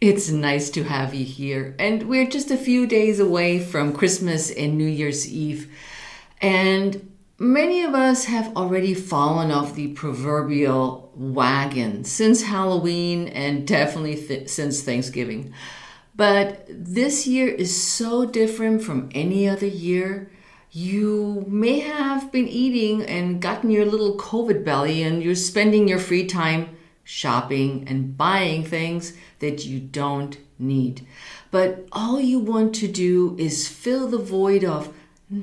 It's nice to have you here. And we're just a few days away from Christmas and New Year's Eve. And many of us have already fallen off the proverbial wagon since Halloween and definitely th- since Thanksgiving. But this year is so different from any other year. You may have been eating and gotten your little COVID belly, and you're spending your free time shopping and buying things that you don't need. But all you want to do is fill the void of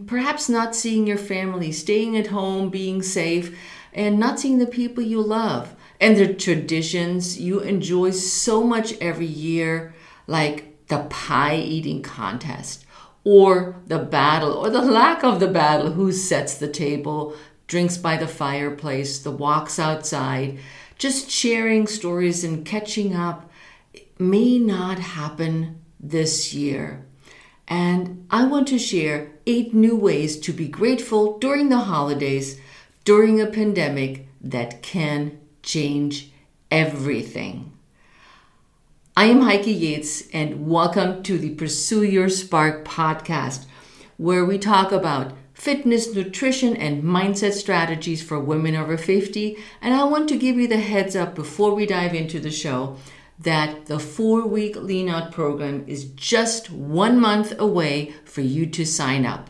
perhaps not seeing your family, staying at home, being safe, and not seeing the people you love and the traditions you enjoy so much every year, like the pie eating contest or the battle or the lack of the battle who sets the table, drinks by the fireplace, the walks outside just sharing stories and catching up may not happen this year. And I want to share eight new ways to be grateful during the holidays, during a pandemic that can change everything. I am Heike Yates, and welcome to the Pursue Your Spark podcast, where we talk about fitness, nutrition, and mindset strategies for women over 50. And I want to give you the heads up before we dive into the show that the four week lean out program is just one month away for you to sign up.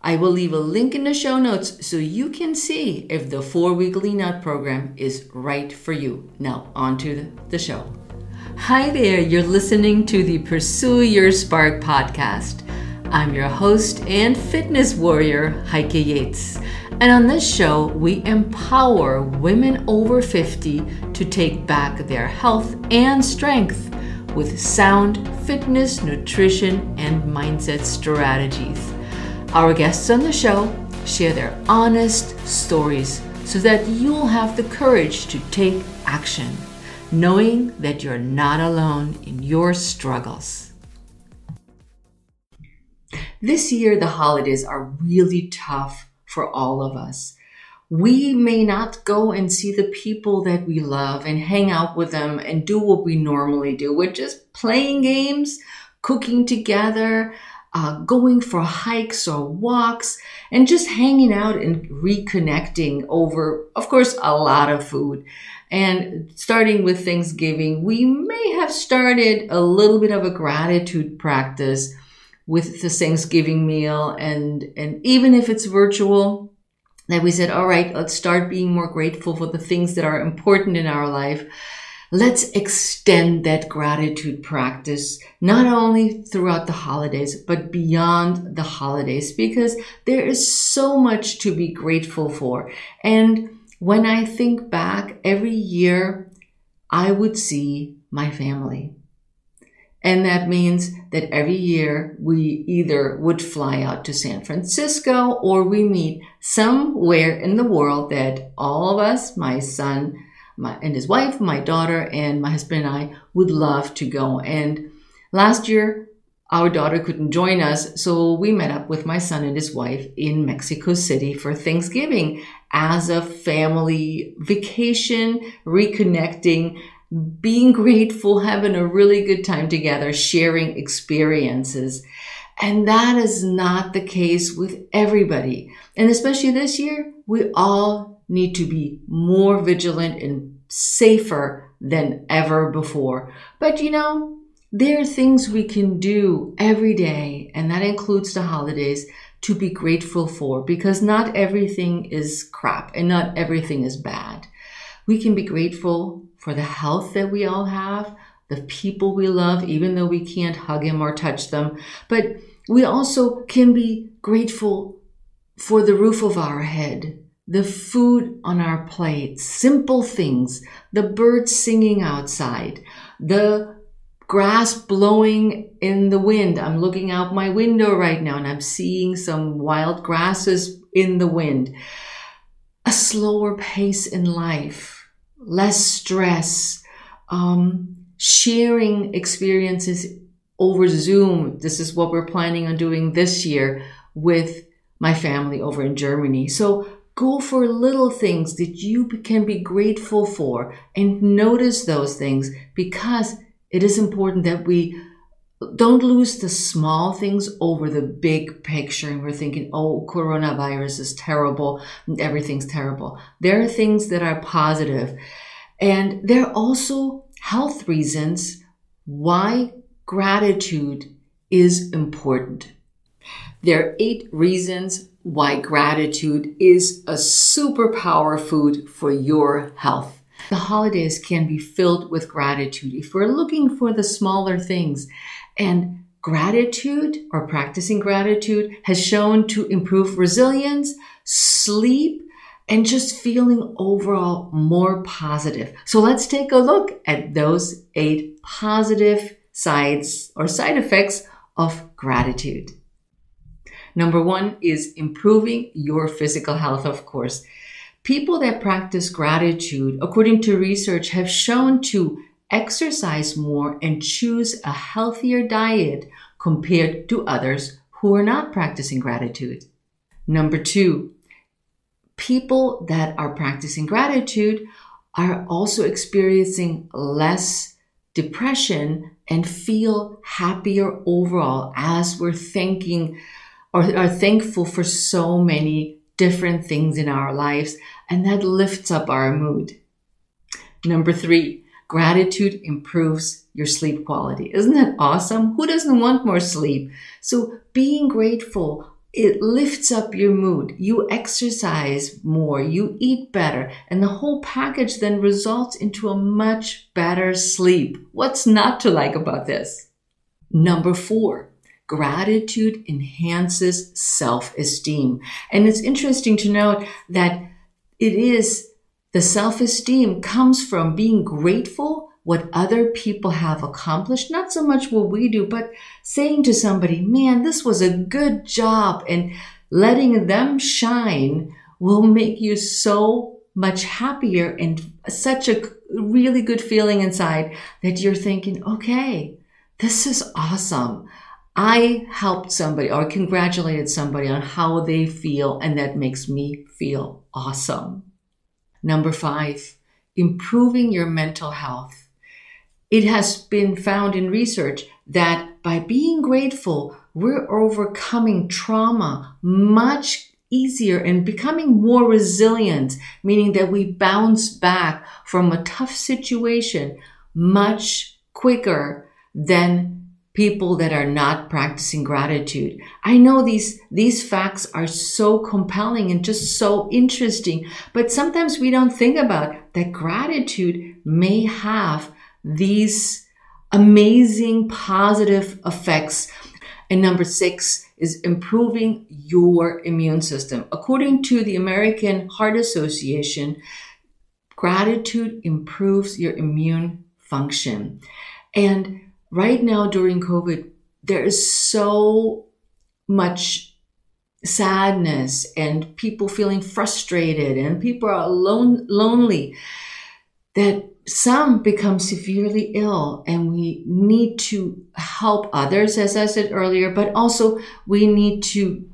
I will leave a link in the show notes so you can see if the four week lean out program is right for you. Now, on to the show. Hi there, you're listening to the Pursue Your Spark podcast. I'm your host and fitness warrior, Heike Yates. And on this show, we empower women over 50 to take back their health and strength with sound fitness, nutrition, and mindset strategies. Our guests on the show share their honest stories so that you'll have the courage to take action, knowing that you're not alone in your struggles. This year, the holidays are really tough for all of us. We may not go and see the people that we love and hang out with them and do what we normally do, which is playing games, cooking together, uh, going for hikes or walks, and just hanging out and reconnecting over, of course, a lot of food. And starting with Thanksgiving, we may have started a little bit of a gratitude practice with the Thanksgiving meal. And and even if it's virtual that we said all right let's start being more grateful for the things that are important in our life. Let's extend that gratitude practice not only throughout the holidays but beyond the holidays because there is so much to be grateful for. And when i think back every year i would see my family and that means that every year we either would fly out to San Francisco or we meet somewhere in the world that all of us, my son my, and his wife, my daughter, and my husband and I would love to go. And last year, our daughter couldn't join us, so we met up with my son and his wife in Mexico City for Thanksgiving as a family vacation, reconnecting being grateful, having a really good time together, sharing experiences. And that is not the case with everybody. And especially this year, we all need to be more vigilant and safer than ever before. But you know, there are things we can do every day, and that includes the holidays, to be grateful for because not everything is crap and not everything is bad. We can be grateful for the health that we all have, the people we love, even though we can't hug them or touch them. But we also can be grateful for the roof of our head, the food on our plates, simple things, the birds singing outside, the grass blowing in the wind. I'm looking out my window right now and I'm seeing some wild grasses in the wind. A slower pace in life less stress, um, sharing experiences over Zoom. This is what we're planning on doing this year with my family over in Germany. So go for little things that you can be grateful for and notice those things because it is important that we don't lose the small things over the big picture. And we're thinking oh coronavirus is terrible. Everything's terrible. There are things that are positive. And there are also health reasons why gratitude is important. There are eight reasons why gratitude is a superpower food for your health. The holidays can be filled with gratitude. If we're looking for the smaller things and gratitude or practicing gratitude has shown to improve resilience, sleep, and just feeling overall more positive. So let's take a look at those eight positive sides or side effects of gratitude. Number one is improving your physical health, of course. People that practice gratitude, according to research, have shown to exercise more, and choose a healthier diet compared to others who are not practicing gratitude. Number two, people that are practicing gratitude are also experiencing less depression and feel happier overall as we're thinking or are thankful for so many different things in our lives and that lifts up our mood. Number three, Gratitude improves your sleep quality. Isn't that awesome? Who doesn't want more sleep? So being grateful, it lifts up your mood. You exercise more, you eat better, and the whole package then results into a much better sleep. What's not to like about this? Number four, gratitude enhances self-esteem. And it's interesting to note that it is the self esteem comes from being grateful what other people have accomplished, not so much what we do, but saying to somebody, man, this was a good job and letting them shine will make you so much happier and such a really good feeling inside that you're thinking, okay, this is awesome. I helped somebody or congratulated somebody on how they feel, and that makes me feel awesome. Number five, improving your mental health. It has been found in research that by being grateful, we're overcoming trauma much easier and becoming more resilient, meaning that we bounce back from a tough situation much quicker than people that are not practicing gratitude. I know these, these facts are so compelling and just so interesting, but sometimes we don't think about that gratitude may have these amazing positive effects. And number six is improving your immune system. According to the American Heart Association, gratitude improves your immune function. And right now during COVID, there is so much sadness and people feeling frustrated and people are alone, lonely that some become severely ill and we need to help others, as I said earlier, but also we need to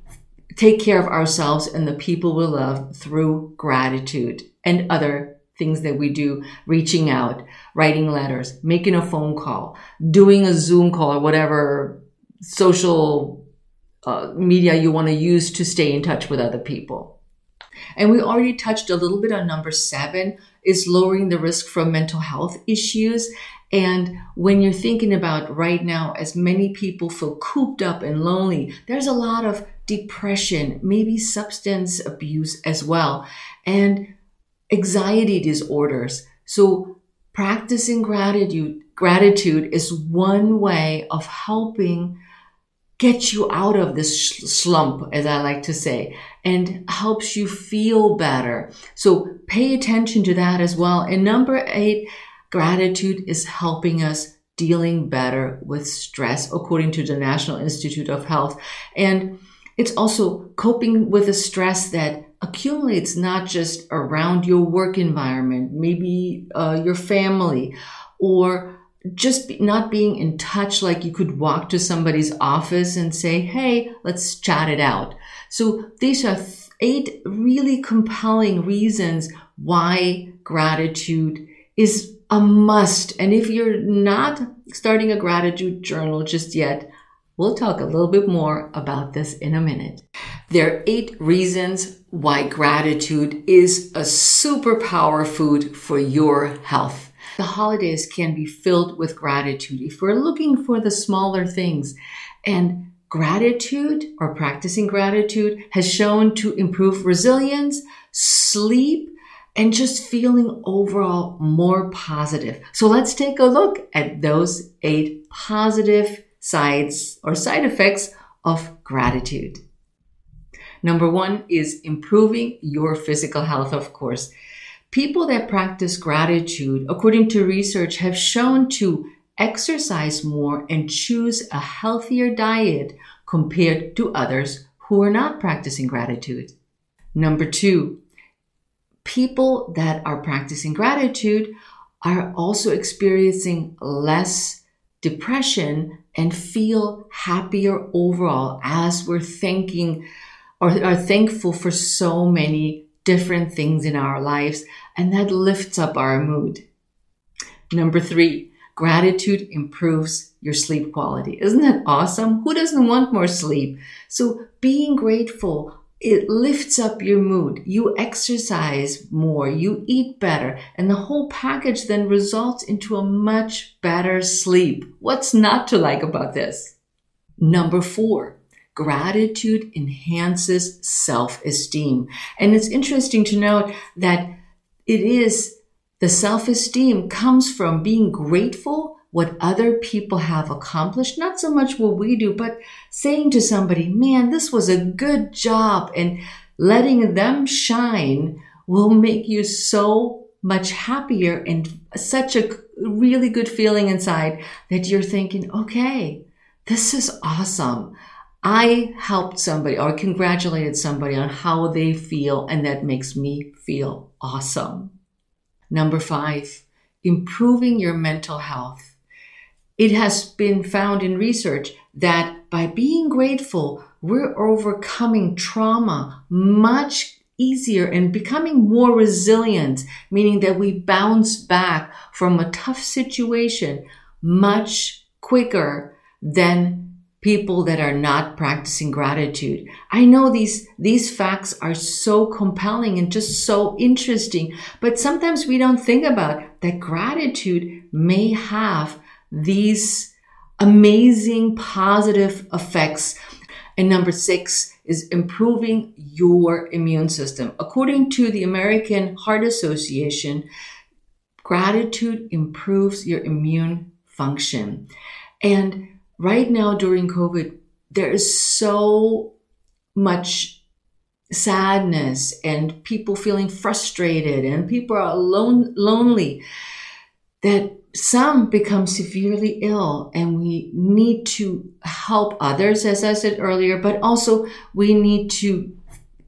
take care of ourselves and the people we love through gratitude and other things that we do, reaching out, writing letters, making a phone call, doing a Zoom call or whatever social uh, media you want to use to stay in touch with other people. And we already touched a little bit on number seven is lowering the risk from mental health issues. And when you're thinking about right now, as many people feel cooped up and lonely, there's a lot of depression, maybe substance abuse as well. And anxiety disorders. So practicing gratitude, gratitude is one way of helping get you out of this slump, as I like to say, and helps you feel better. So pay attention to that as well. And number eight, gratitude is helping us dealing better with stress, according to the National Institute of Health. And it's also coping with the stress that accumulates not just around your work environment, maybe uh, your family, or just be, not being in touch like you could walk to somebody's office and say, hey, let's chat it out. So these are eight really compelling reasons why gratitude is a must. And if you're not starting a gratitude journal just yet, we'll talk a little bit more about this in a minute. There are eight reasons why gratitude is a superpower food for your health. The holidays can be filled with gratitude if we're looking for the smaller things. And gratitude or practicing gratitude has shown to improve resilience, sleep, and just feeling overall more positive. So let's take a look at those eight positive sides or side effects of gratitude. Number one is improving your physical health, of course. People that practice gratitude, according to research, have shown to exercise more and choose a healthier diet compared to others who are not practicing gratitude. Number two, people that are practicing gratitude are also experiencing less depression and feel happier overall as we're thinking or are thankful for so many different things in our lives and that lifts up our mood. Number three, gratitude improves your sleep quality. Isn't that awesome? Who doesn't want more sleep? So being grateful it lifts up your mood. You exercise more, you eat better, and the whole package then results into a much better sleep. What's not to like about this? Number four, gratitude enhances self esteem. And it's interesting to note that it is the self esteem comes from being grateful what other people have accomplished, not so much what we do, but saying to somebody, man, this was a good job and letting them shine will make you so much happier and such a really good feeling inside that you're thinking, okay, this is awesome. I helped somebody or congratulated somebody on how they feel, and that makes me feel awesome. Number five, improving your mental health. It has been found in research that by being grateful, we're overcoming trauma much easier and becoming more resilient, meaning that we bounce back from a tough situation much quicker than people that are not practicing gratitude. I know these, these facts are so compelling and just so interesting, but sometimes we don't think about that gratitude may have these amazing positive effects. And number six is improving your immune system. According to the American Heart Association, gratitude improves your immune function. And right now during COVID, there is so much sadness and people feeling frustrated and people are alone, lonely that some become severely ill and we need to help others, as I said earlier, but also we need to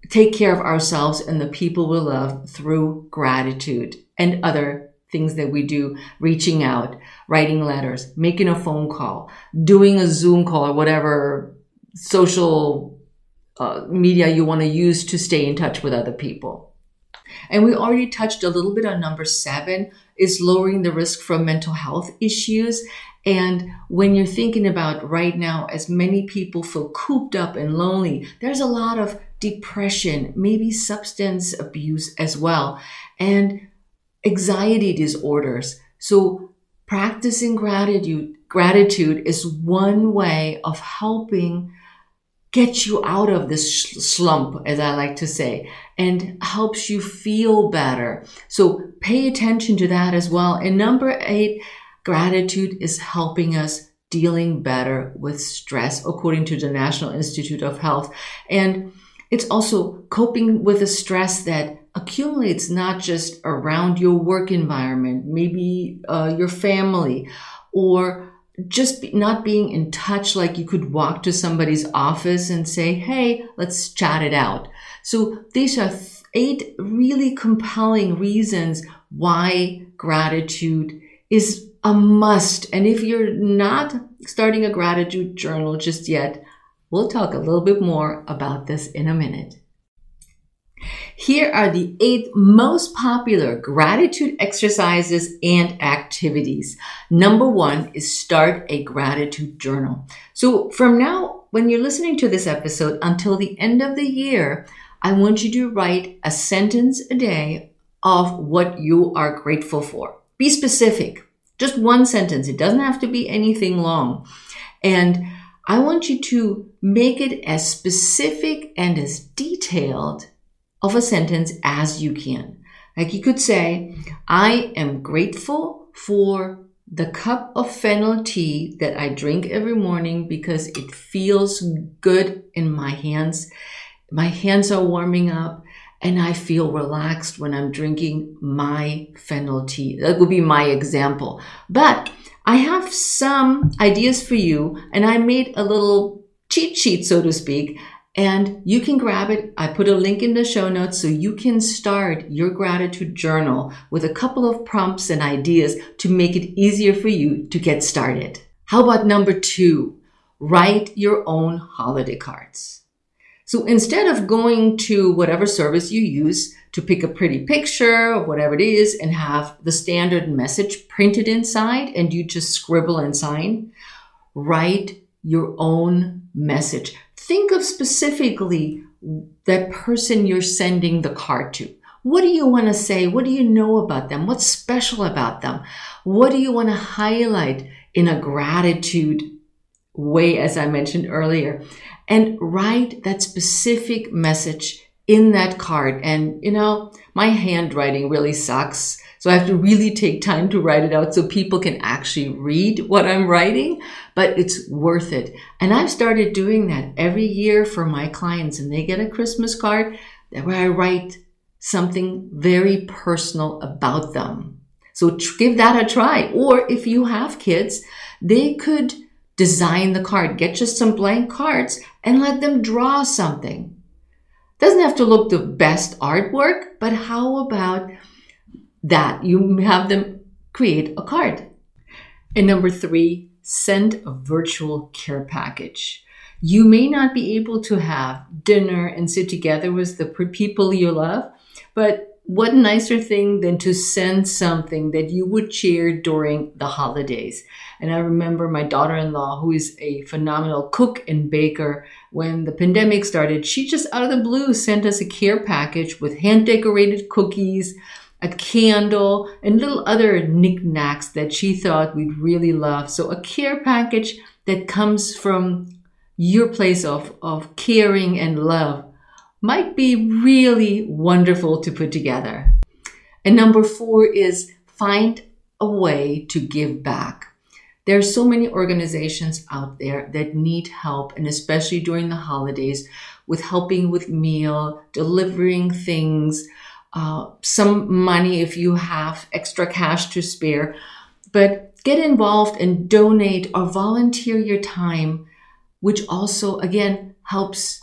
take care of ourselves and the people we love through gratitude and other things that we do, reaching out, writing letters, making a phone call, doing a Zoom call or whatever social uh, media you want to use to stay in touch with other people. And we already touched a little bit on number seven, is lowering the risk from mental health issues. And when you're thinking about right now, as many people feel cooped up and lonely, there's a lot of depression, maybe substance abuse as well, and anxiety disorders. So practicing gratitude, gratitude is one way of helping get you out of this slump, as I like to say, and helps you feel better. So pay attention to that as well. And number eight, gratitude is helping us dealing better with stress, according to the National Institute of Health. And it's also coping with the stress that accumulates not just around your work environment, maybe uh, your family, or just be, not being in touch like you could walk to somebody's office and say, hey, let's chat it out. So these are eight really compelling reasons why gratitude is a must. And if you're not starting a gratitude journal just yet, we'll talk a little bit more about this in a minute. Here are the eight most popular gratitude exercises and activities. Number one is start a gratitude journal. So from now, when you're listening to this episode until the end of the year, I want you to write a sentence a day of what you are grateful for. Be specific. Just one sentence. It doesn't have to be anything long. And I want you to make it as specific and as detailed of a sentence as you can. Like you could say, I am grateful for the cup of fennel tea that I drink every morning because it feels good in my hands. My hands are warming up and I feel relaxed when I'm drinking my fennel tea. That would be my example. But I have some ideas for you and I made a little cheat sheet, so to speak, and you can grab it. I put a link in the show notes so you can start your gratitude journal with a couple of prompts and ideas to make it easier for you to get started. How about number two? Write your own holiday cards. So instead of going to whatever service you use to pick a pretty picture or whatever it is and have the standard message printed inside and you just scribble and sign, write your own message think of specifically that person you're sending the card to. What do you want to say? What do you know about them? What's special about them? What do you want to highlight in a gratitude way, as I mentioned earlier? And write that specific message in that card. And, you know, my handwriting really sucks. So I have to really take time to write it out so people can actually read what I'm writing, but it's worth it. And I've started doing that every year for my clients and they get a Christmas card where I write something very personal about them. So give that a try. Or if you have kids, they could design the card, get just some blank cards and let them draw something. Doesn't have to look the best artwork, but how about that you have them create a card. And number three, send a virtual care package. You may not be able to have dinner and sit together with the people you love, but what nicer thing than to send something that you would share during the holidays? And I remember my daughter in law, who is a phenomenal cook and baker, when the pandemic started, she just out of the blue sent us a care package with hand decorated cookies, a candle, and little other knickknacks that she thought we'd really love. So a care package that comes from your place of, of caring and love might be really wonderful to put together. And number four is find a way to give back. There are so many organizations out there that need help, and especially during the holidays, with helping with meal, delivering things, uh, some money if you have extra cash to spare. But get involved and donate or volunteer your time, which also, again, helps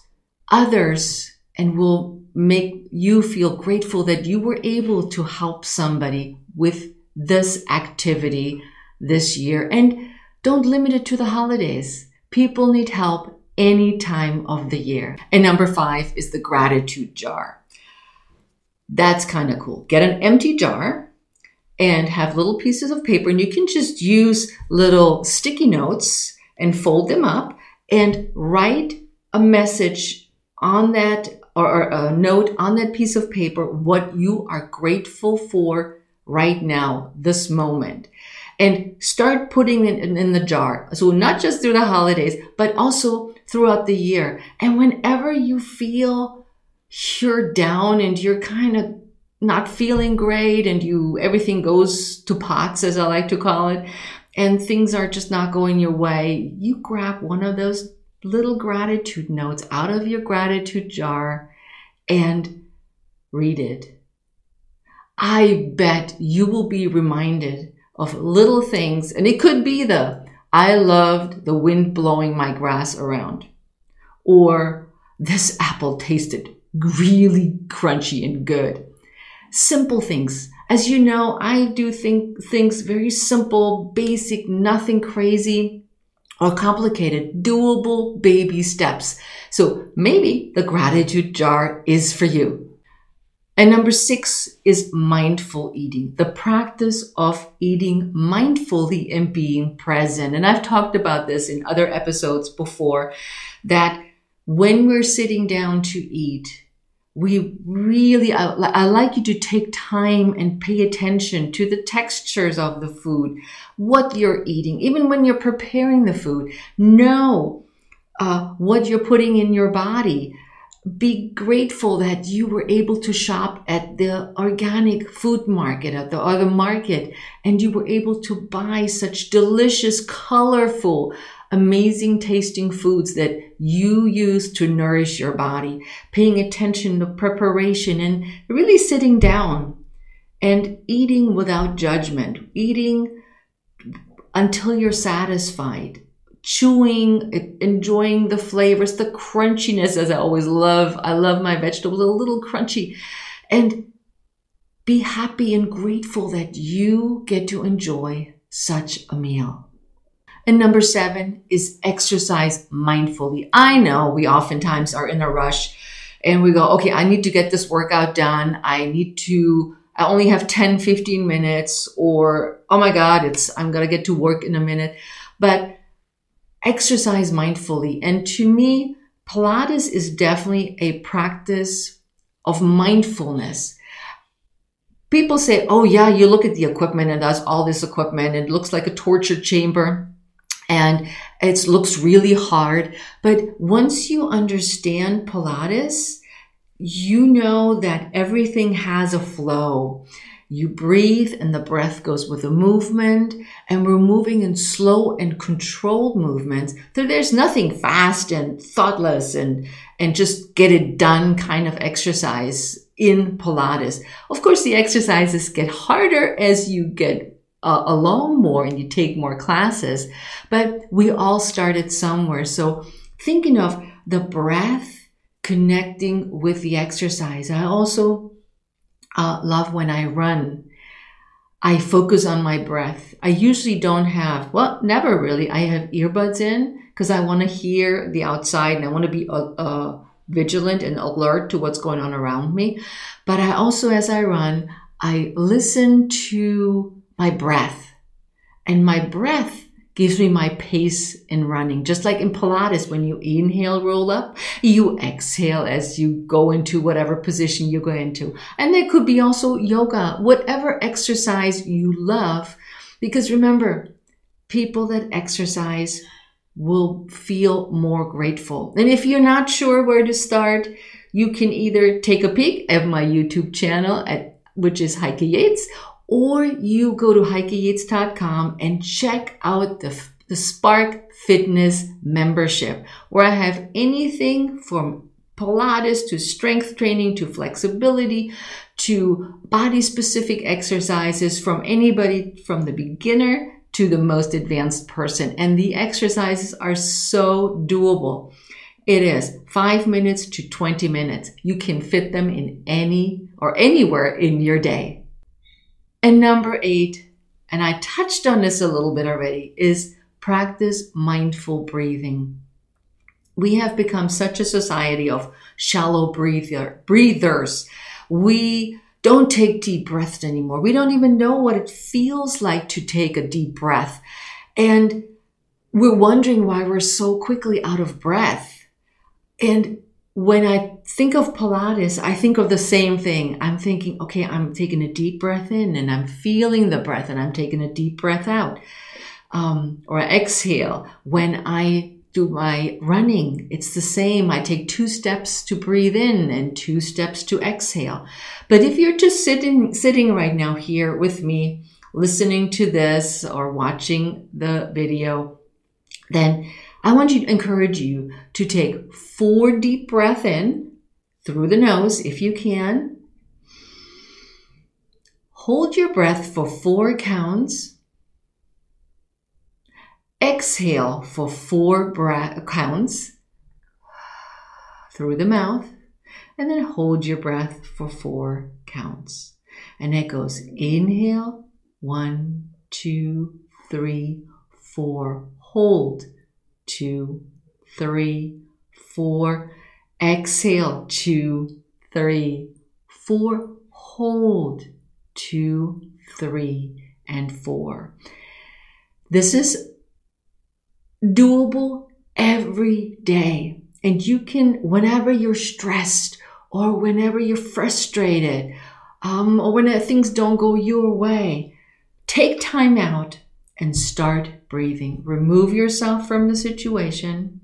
others and will make you feel grateful that you were able to help somebody with this activity this year. And don't limit it to the holidays. People need help any time of the year. And number five is the gratitude jar. That's kind of cool. Get an empty jar and have little pieces of paper, and you can just use little sticky notes and fold them up and write a message on that or a note on that piece of paper what you are grateful for right now, this moment. And start putting it in, in the jar. So not just through the holidays, but also throughout the year. And whenever you feel you're down and you're kind of not feeling great and you everything goes to pots as I like to call it and things are just not going your way, you grab one of those little gratitude notes out of your gratitude jar and read it. I bet you will be reminded of little things and it could be the I loved the wind blowing my grass around or this apple tasted really crunchy and good. Simple things. As you know, I do think things very simple, basic, nothing crazy or complicated, doable baby steps. So maybe the gratitude jar is for you. And number six is mindful eating, the practice of eating mindfully and being present. And I've talked about this in other episodes before that when we're sitting down to eat, we really, I, I, like you to take time and pay attention to the textures of the food, what you're eating, even when you're preparing the food. Know uh, what you're putting in your body be grateful that you were able to shop at the organic food market at the other market and you were able to buy such delicious colorful amazing tasting foods that you use to nourish your body paying attention to preparation and really sitting down and eating without judgment eating until you're satisfied chewing, enjoying the flavors, the crunchiness, as I always love. I love my vegetables a little crunchy. And be happy and grateful that you get to enjoy such a meal. And number seven is exercise mindfully. I know we oftentimes are in a rush and we go, okay, I need to get this workout done. I need to, I only have 10, 15 minutes or, oh my God, it's, I'm going to get to work in a minute. But exercise mindfully. And to me, Pilates is definitely a practice of mindfulness. People say, oh, yeah, you look at the equipment and that's all this equipment. It looks like a torture chamber and it looks really hard. But once you understand Pilates, you know that everything has a flow. You breathe and the breath goes with the movement and we're moving in slow and controlled movements. So there's nothing fast and thoughtless and, and just get it done kind of exercise in Pilates. Of course, the exercises get harder as you get uh, along more and you take more classes, but we all started somewhere. So thinking of the breath connecting with the exercise. I also uh, love when I run. I focus on my breath. I usually don't have, well, never really. I have earbuds in because I want to hear the outside and I want to be uh, uh, vigilant and alert to what's going on around me. But I also, as I run, I listen to my breath and my breath gives me my pace in running. Just like in Pilates, when you inhale, roll up, you exhale as you go into whatever position you go into. And there could be also yoga, whatever exercise you love. Because remember, people that exercise will feel more grateful. And if you're not sure where to start, you can either take a peek at my YouTube channel at which is Heike Yates, or you go to heikeyates.com and check out the, the Spark Fitness membership, where I have anything from Pilates to strength training to flexibility to body specific exercises from anybody from the beginner to the most advanced person. And the exercises are so doable. It is five minutes to 20 minutes. You can fit them in any or anywhere in your day. And number eight, and I touched on this a little bit already, is practice mindful breathing. We have become such a society of shallow breather, breathers. We don't take deep breaths anymore. We don't even know what it feels like to take a deep breath. And we're wondering why we're so quickly out of breath. And when I think of Pilates, I think of the same thing. I'm thinking, okay, I'm taking a deep breath in and I'm feeling the breath and I'm taking a deep breath out. Um, or exhale. When I do my running, it's the same. I take two steps to breathe in and two steps to exhale. But if you're just sitting, sitting right now here with me, listening to this or watching the video, then I want to encourage you to take four deep breath in through the nose if you can. Hold your breath for four counts. Exhale for four breath counts through the mouth. And then hold your breath for four counts. And it goes inhale, one, two, three, four. Hold two, three, four. Exhale, two, three, four, hold, two, three, and four. This is doable every day. And you can, whenever you're stressed or whenever you're frustrated, um, or when things don't go your way, take time out and start breathing. Remove yourself from the situation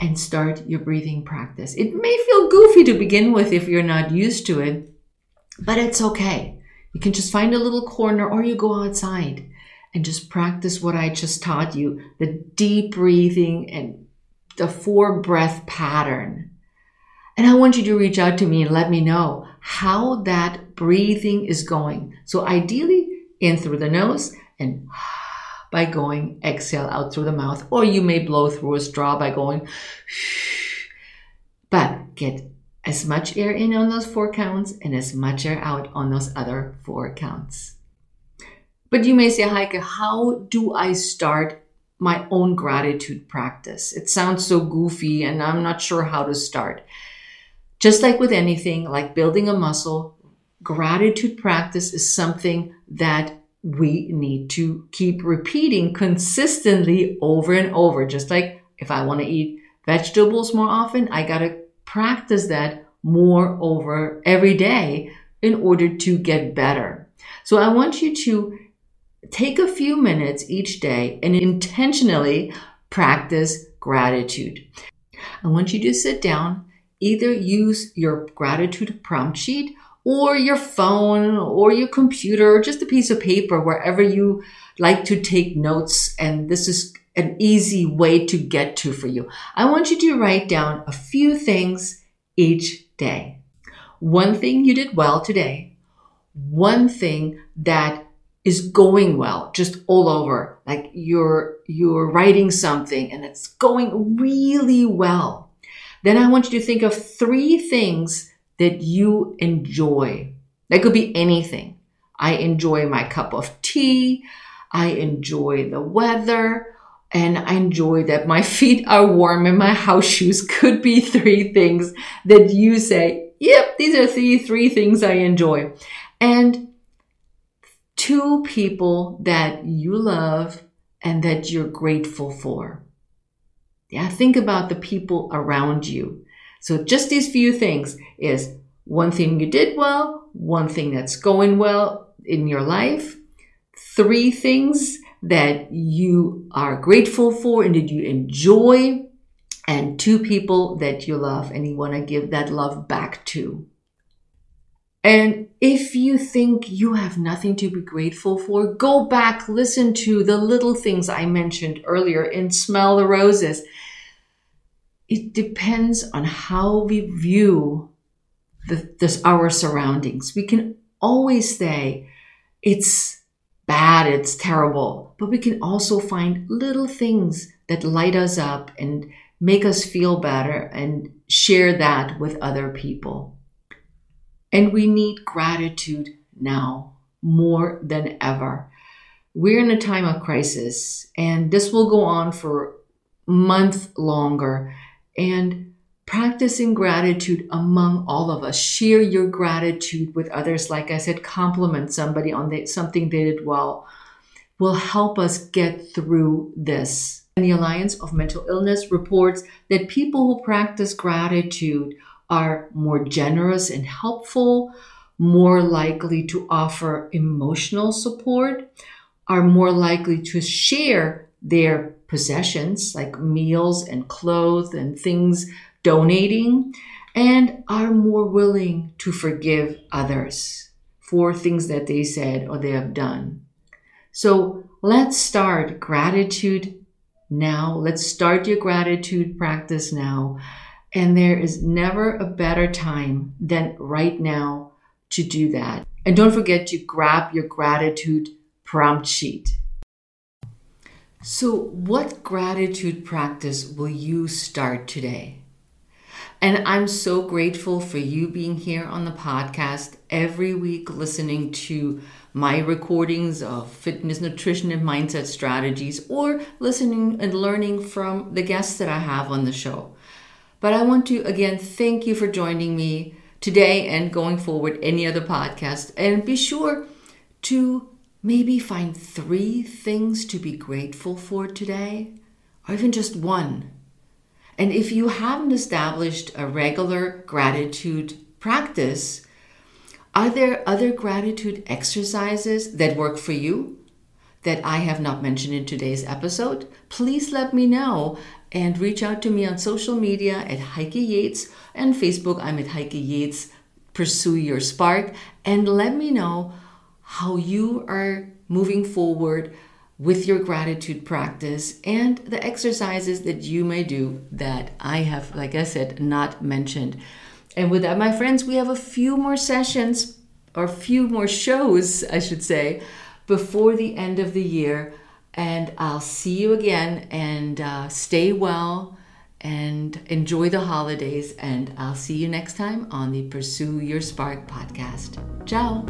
and start your breathing practice. It may feel goofy to begin with if you're not used to it, but it's okay. You can just find a little corner or you go outside and just practice what I just taught you the deep breathing and the four breath pattern. And I want you to reach out to me and let me know how that breathing is going. So, ideally, in through the nose and by going exhale out through the mouth, or you may blow through a straw by going, but get as much air in on those four counts and as much air out on those other four counts. But you may say, Heike, how do I start my own gratitude practice? It sounds so goofy and I'm not sure how to start. Just like with anything, like building a muscle, gratitude practice is something that we need to keep repeating consistently over and over. Just like if I want to eat vegetables more often, I got to practice that more over every day in order to get better. So I want you to take a few minutes each day and intentionally practice gratitude. I want you to sit down, either use your gratitude prompt sheet or your phone or your computer or just a piece of paper wherever you like to take notes. And this is an easy way to get to for you. I want you to write down a few things each day. One thing you did well today, one thing that is going well just all over like you're you're writing something and it's going really well then i want you to think of three things that you enjoy. That could be anything. I enjoy my cup of tea. I enjoy the weather. And I enjoy that my feet are warm and my house shoes could be three things that you say, yep, these are three, three things I enjoy. And two people that you love and that you're grateful for. Yeah, think about the people around you. So just these few things is one thing you did well, one thing that's going well in your life, three things that you are grateful for and that you enjoy, and two people that you love and you want to give that love back to. And if you think you have nothing to be grateful for, go back, listen to the little things I mentioned earlier and smell the roses it depends on how we view the, this, our surroundings. We can always say it's bad, it's terrible, but we can also find little things that light us up and make us feel better and share that with other people. And we need gratitude now more than ever. We're in a time of crisis, and this will go on for month longer and practicing gratitude among all of us. Share your gratitude with others. Like I said, compliment somebody on the, something they did well will help us get through this. And the Alliance of Mental Illness reports that people who practice gratitude are more generous and helpful, more likely to offer emotional support, are more likely to share their possessions like meals and clothes and things donating and are more willing to forgive others for things that they said or they have done. So let's start gratitude now. Let's start your gratitude practice now. And there is never a better time than right now to do that. And don't forget to grab your gratitude prompt sheet. So, what gratitude practice will you start today? And I'm so grateful for you being here on the podcast every week, listening to my recordings of fitness, nutrition, and mindset strategies, or listening and learning from the guests that I have on the show. But I want to again thank you for joining me today and going forward, any other podcast. And be sure to maybe find three things to be grateful for today, or even just one. And if you haven't established a regular gratitude practice, are there other gratitude exercises that work for you that I have not mentioned in today's episode? Please let me know and reach out to me on social media at Heike Yates and Facebook. I'm at Heike Yates. Pursue your spark and let me know how you are moving forward with your gratitude practice and the exercises that you may do that I have, like I said, not mentioned. And with that, my friends, we have a few more sessions or a few more shows, I should say, before the end of the year. And I'll see you again and uh, stay well and enjoy the holidays. And I'll see you next time on the Pursue Your Spark podcast. Ciao.